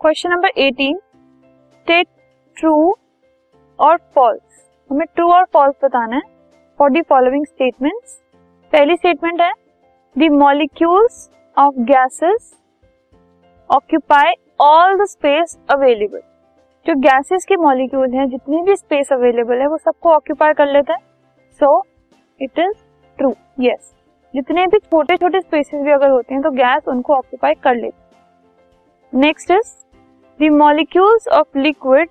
Question number 18 state true और false हमें true और फॉल्स बताना है फॉर दी फॉलोइंग स्टेटमेंट्स पहली स्टेटमेंट है the molecules of gases occupy all the space available जो गैसेस के मॉलिक्यूल हैं, जितनी भी स्पेस अवेलेबल है, वो सबको ऑक्यूपाई कर लेता है. So it is true yes जितने भी छोटे छोटे स्पेसेस भी अगर होते हैं तो गैस उनको ऑक्यूपाई कर लेती next is the molecules of liquid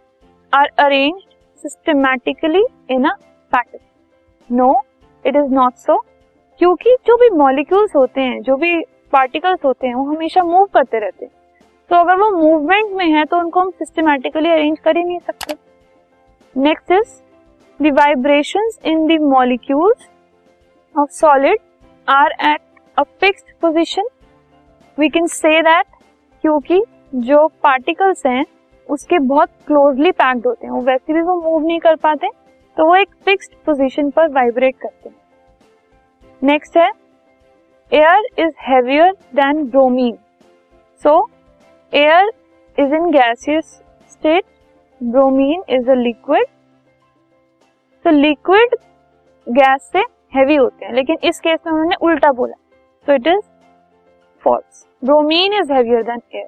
are arrange systematically in a pattern no it is not so क्योंकि जो भी मॉलिक्यूल्स होते हैं, जो भी पार्टिकल्स होते हैं, वो हमेशा मूव करते रहते हैं। तो अगर वो मूवमेंट में है तो उनको हम सिस्टमैटिकली अरेंज कर ही नहीं सकते। Next is the in the molecules of solid are at a fixed position we can say that क्योंकि जो पार्टिकल्स हैं, उसके बहुत क्लोजली पैक्ड होते हैं। वो वैसे भी वो मूव नहीं कर पाते तो वो एक फिक्स्ड पोजीशन पर वाइब्रेट करते हैं। नेक्स्ट है air is heavier than bromine so air is in gaseous state bromine is a liquid तो लिक्विड गैस से हैवी होते हैं, लेकिन इस केस में उन्होंने उल्टा बोला। So it is false bromine is heavier than air